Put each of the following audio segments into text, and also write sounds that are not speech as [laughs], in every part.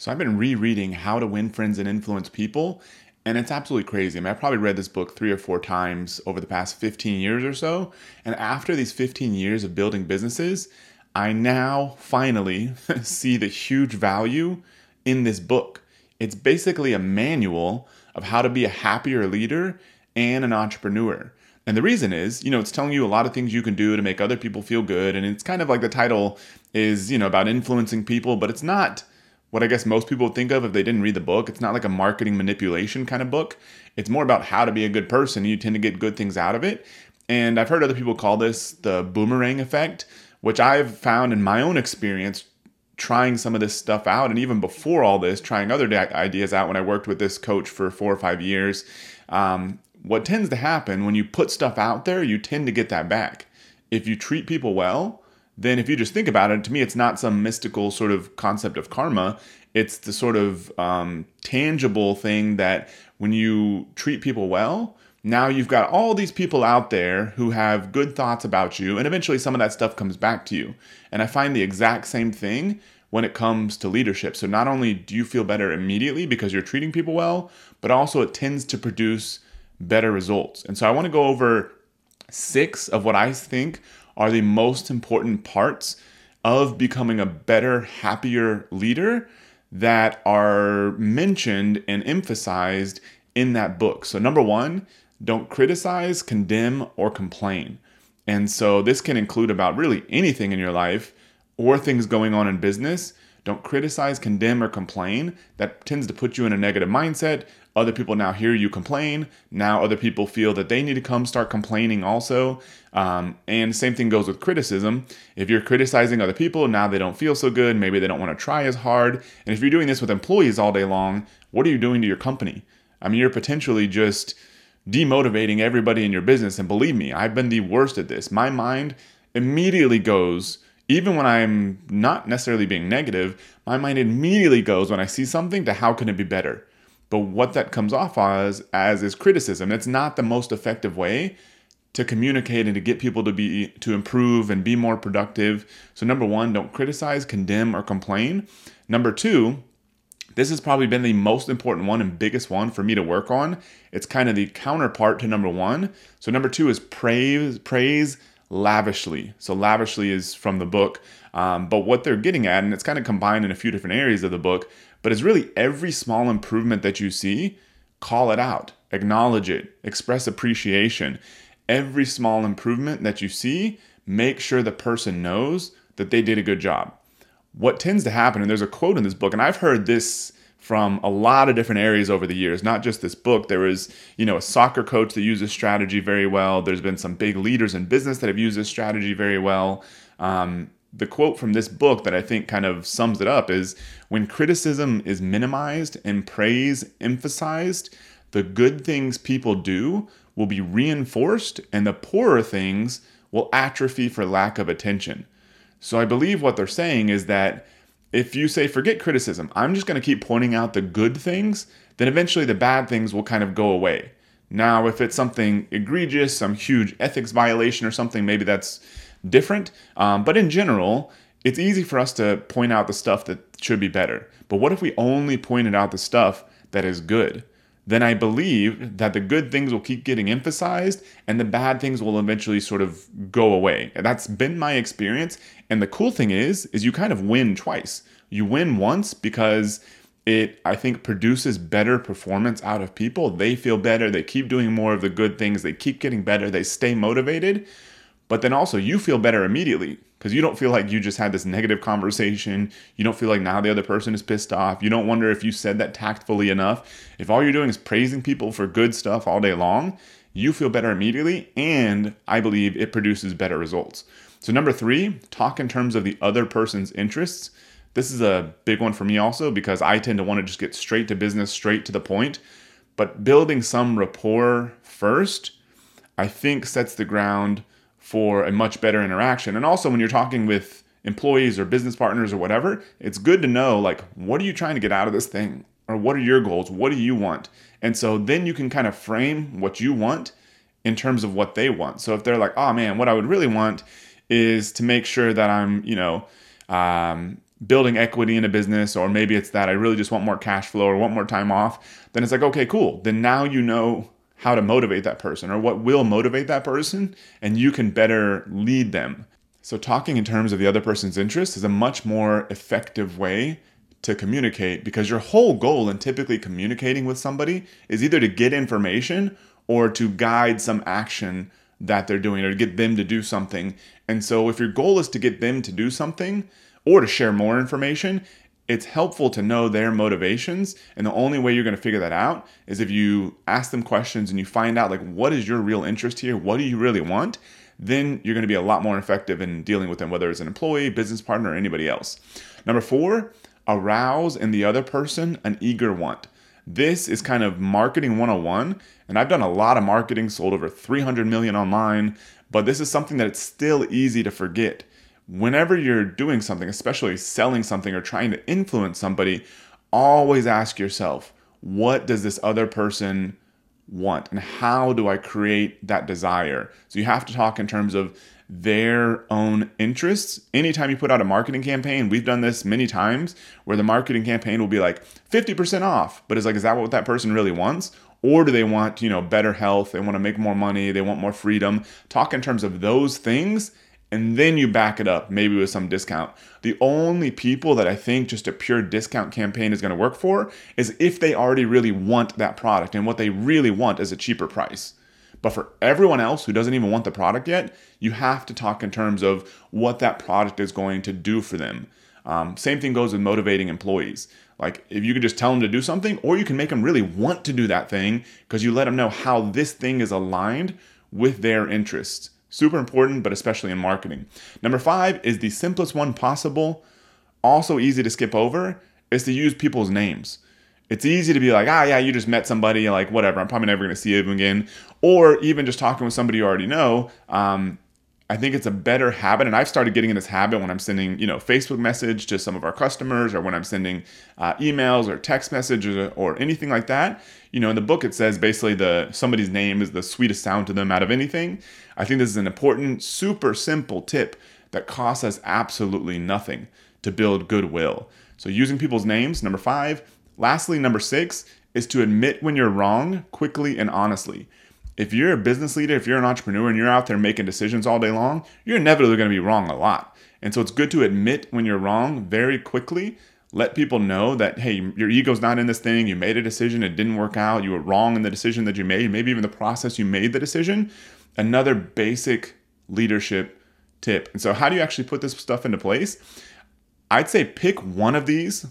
So I've been rereading How to Win Friends and Influence People, and it's absolutely crazy. I mean, I've probably read this book three or four times over the past 15 years or so. And after these 15 years of building businesses, I now finally [laughs] see the huge value in this book. It's basically a manual of how to be a happier leader and an entrepreneur. And the reason is, you know, it's telling you a lot of things you can do to make other people feel good. And it's kind of like the title is, you know, about influencing people, but it's not what I guess most people think of if they didn't read the book. It's not like a marketing manipulation kind of book. It's more about how to be a good person. You tend to get good things out of it. And I've heard other people call this the boomerang effect, which I've found in my own experience trying some of this stuff out. And even before all this, trying other ideas out when I worked with this coach for four or five years. Um, what tends to happen when you put stuff out there, you tend to get that back. If you treat people well, then if you just think about it, to me, it's not some mystical sort of concept of karma. It's the sort of um, tangible thing that when you treat people well, now you've got all these people out there who have good thoughts about you, and eventually some of that stuff comes back to you. And I find the exact same thing when it comes to leadership. So not only do you feel better immediately because you're treating people well, but also it tends to produce better results. And so I want to go over six of what I think are the most important parts of becoming a better, happier leader that are mentioned and emphasized in that book. So, number one, don't criticize, condemn, or complain. And so, this can include about really anything in your life or things going on in business. Don't criticize, condemn, or complain. That tends to put you in a negative mindset. Other people now hear you complain. Now other people feel that they need to come start complaining also. Um, and same thing goes with criticism. If you're criticizing other people, now they don't feel so good. Maybe they don't want to try as hard. And if you're doing this with employees all day long, what are you doing to your company? I mean, you're potentially just demotivating everybody in your business. And believe me, I've been the worst at this. My mind immediately goes even when I'm not necessarily being negative, my mind immediately goes when I see something to how can it be better. But what that comes off as as is criticism. It's not the most effective way to communicate and to get people to be to improve and be more productive. So number 1, don't criticize, condemn or complain. Number 2, this has probably been the most important one and biggest one for me to work on. It's kind of the counterpart to number 1. So number 2 is praise praise lavishly. So, lavishly is from the book. Um, but what they're getting at, and it's kind of combined in a few different areas of the book, but it's really every small improvement that you see, call it out, acknowledge it, express appreciation. Every small improvement that you see, make sure the person knows that they did a good job. What tends to happen, and there's a quote in this book, and I've heard this from a lot of different areas over the years, not just this book. There was, you know, a soccer coach that uses strategy very well. There's been some big leaders in business that have used this strategy very well. Um, the quote from this book that I think kind of sums it up is when criticism is minimized and praise emphasized, the good things people do will be reinforced and the poorer things will atrophy for lack of attention. So I believe what they're saying is that if you say, forget criticism, I'm just going to keep pointing out the good things, then eventually the bad things will kind of go away. Now, if it's something egregious, some huge ethics violation or something, maybe that's different. Um, but in general, it's easy for us to point out the stuff that should be better. But what if we only pointed out the stuff that is good? then I believe that the good things will keep getting emphasized and the bad things will eventually sort of go away. That's been my experience. And the cool thing is, is you kind of win twice. You win once because it, I think, produces better performance out of people. They feel better. They keep doing more of the good things. They keep getting better. They stay motivated. But then also, you feel better immediately because you don't feel like you just had this negative conversation. You don't feel like now the other person is pissed off. You don't wonder if you said that tactfully enough. If all you're doing is praising people for good stuff all day long, you feel better immediately, and I believe it produces better results. So, number three, talk in terms of the other person's interests. This is a big one for me also because I tend to want to just get straight to business, straight to the point. But building some rapport first, I think sets the ground for a much better interaction. And also, when you're talking with employees or business partners or whatever, it's good to know like, what are you trying to get out of this thing? Or what are your goals? What do you want? And so then you can kind of frame what you want in terms of what they want. So if they're like, oh man, what I would really want is to make sure that I'm, you know, um, building equity in a business, or maybe it's that I really just want more cash flow or want more time off, then it's like, okay, cool. Then now you know how to motivate that person or what will motivate that person, and you can better lead them. So, talking in terms of the other person's interest is a much more effective way to communicate because your whole goal in typically communicating with somebody is either to get information or to guide some action that they're doing or to get them to do something. And so, if your goal is to get them to do something or to share more information, it's helpful to know their motivations. And the only way you're going to figure that out is if you ask them questions and you find out, like, what is your real interest here? What do you really want? then you're going to be a lot more effective in dealing with them, whether it's an employee, business partner, or anybody else. Number four, arouse in the other person an eager want. This is kind of marketing 101, and I've done a lot of marketing, sold over 300 million online, but this is something that it's still easy to forget. Whenever you're doing something, especially selling something or trying to influence somebody, always ask yourself, what does this other person want and how do I create that desire? So you have to talk in terms of their own interests. Anytime you put out a marketing campaign, we've done this many times where the marketing campaign will be like 50% off, but it's like, is that what that person really wants? Or do they want, you know, better health? They want to make more money. They want more freedom. Talk in terms of those things and then you back it up maybe with some discount. The only people that I think just a pure discount campaign is going to work for is if they already really want that product and what they really want is a cheaper price. But for everyone else who doesn't even want the product yet, you have to talk in terms of what that product is going to do for them. Um, same thing goes with motivating employees. Like if you can just tell them to do something, or you can make them really want to do that thing because you let them know how this thing is aligned with their interests. Super important, but especially in marketing. Number five is the simplest one possible, also easy to skip over, is to use people's names. It's easy to be like, ah, yeah, you just met somebody, like, whatever, I'm probably never gonna see him again. Or even just talking with somebody you already know. Um, I think it's a better habit, and I've started getting in this habit when I'm sending, you know, Facebook message to some of our customers, or when I'm sending uh, emails or text messages or, or anything like that. You know, in the book it says basically the somebody's name is the sweetest sound to them out of anything. I think this is an important, super simple tip that costs us absolutely nothing to build goodwill. So using people's names, number five. Lastly, number six is to admit when you're wrong quickly and honestly if you're a business leader, if you're an entrepreneur and you're out there making decisions all day long, you're inevitably going to be wrong a lot. And so it's good to admit when you're wrong very quickly. Let people know that, hey, your ego's not in this thing. You made a decision, it didn't work out. You were wrong in the decision that you made, maybe even the process you made the decision. Another basic leadership tip. And so, how do you actually put this stuff into place? I'd say pick one of these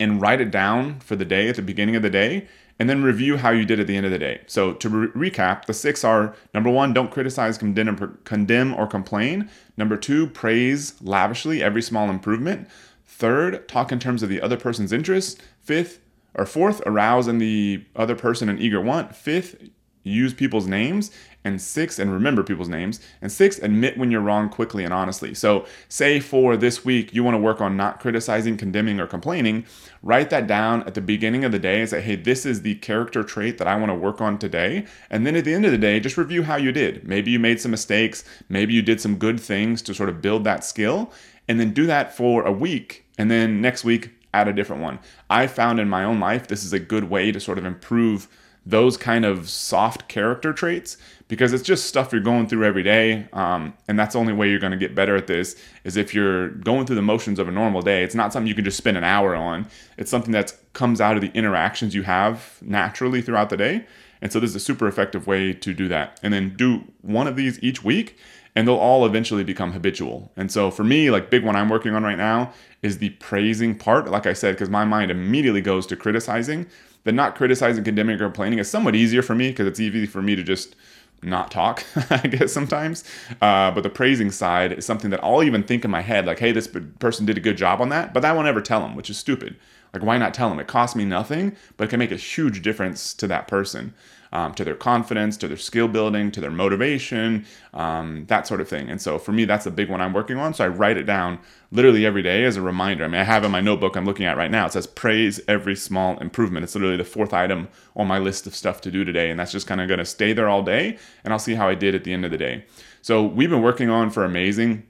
and write it down for the day at the beginning of the day and then review how you did at the end of the day. So to re- recap, the six are number one, don't criticize, condemn, condemn, or complain. Number two, praise lavishly every small improvement. Third, talk in terms of the other person's interests. Fifth, or fourth, arouse in the other person an eager want. Fifth, use people's names and six and remember people's names and six admit when you're wrong quickly and honestly. So say for this week you want to work on not criticizing condemning or complaining write that down at the beginning of the day and say hey this is the character trait that i want to work on today. And then at the end of the day just review how you did. Maybe you made some mistakes. Maybe you did some good things to sort of build that skill and then do that for a week and then next week add a different one. I found in my own life this is a good way to sort of improve those kind of soft character traits because it's just stuff you're going through every day um, and that's the only way you're going to get better at this is if you're going through the motions of a normal day it's not something you can just spend an hour on it's something that comes out of the interactions you have naturally throughout the day and so this is a super effective way to do that and then do one of these each week and they'll all eventually become habitual. And so for me, like big one I'm working on right now is the praising part. Like I said, because my mind immediately goes to criticizing the not criticizing, condemning, or complaining is somewhat easier for me because it's easy for me to just not talk, [laughs] I guess sometimes. Uh, but the praising side is something that I'll even think in my head, like, hey, this person did a good job on that, but I won't ever tell them, which is stupid. Like, why not tell them? It costs me nothing, but it can make a huge difference to that person um, to their confidence, to their skill building, to their motivation, um, that sort of thing. And so for me, that's the big one I'm working on. So I write it down literally every day as a reminder. I mean, I have in my notebook I'm looking at right now. It says praise every small improvement. It's literally the fourth item on my list of stuff to do today. And that's just kind of going to stay there all day. And I'll see how I did at the end of the day. So we've been working on for amazing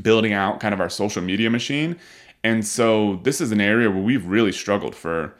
building out kind of our social media machine And so this is an area where we've really struggled for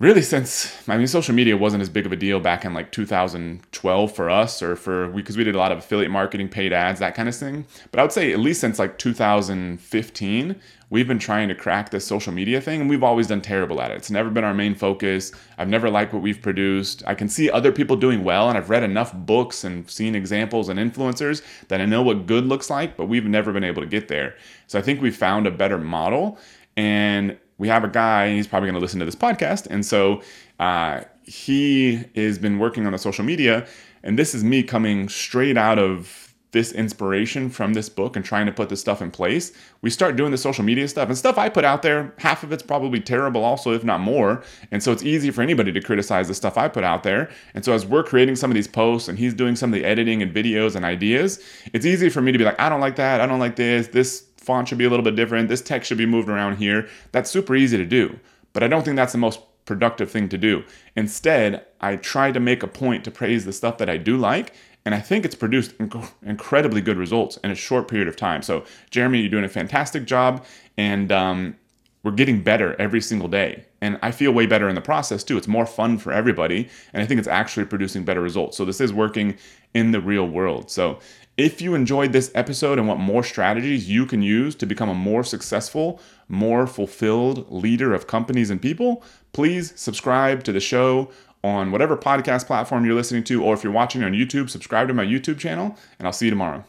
really since I mean social media wasn't as big of a deal back in like 2012 for us or for because we, we did a lot of affiliate marketing, paid ads, that kind of thing. But I would say at least since like 2015, we've been trying to crack this social media thing and we've always done terrible at it. It's never been our main focus. I've never liked what we've produced. I can see other people doing well and I've read enough books and seen examples and influencers that I know what good looks like, but we've never been able to get there. So I think we found a better model and we have a guy, he's probably going to listen to this podcast. And so uh, he has been working on the social media. And this is me coming straight out of this inspiration from this book and trying to put this stuff in place. We start doing the social media stuff and stuff I put out there, half of it's probably terrible, also, if not more. And so it's easy for anybody to criticize the stuff I put out there. And so as we're creating some of these posts and he's doing some of the editing and videos and ideas, it's easy for me to be like, I don't like that. I don't like this. This font should be a little bit different. This text should be moved around here. That's super easy to do. But I don't think that's the most productive thing to do. Instead, I try to make a point to praise the stuff that I do like. And I think it's produced inc- incredibly good results in a short period of time. So, Jeremy, you're doing a fantastic job. And um, we're getting better every single day. And I feel way better in the process too. It's more fun for everybody. And I think it's actually producing better results. So this is working in the real world. So if you enjoyed this episode and want more strategies you can use to become a more successful, more fulfilled leader of companies and people, please subscribe to the show on whatever podcast platform you're listening to, or if you're watching on YouTube, subscribe to my YouTube channel, and I'll see you tomorrow.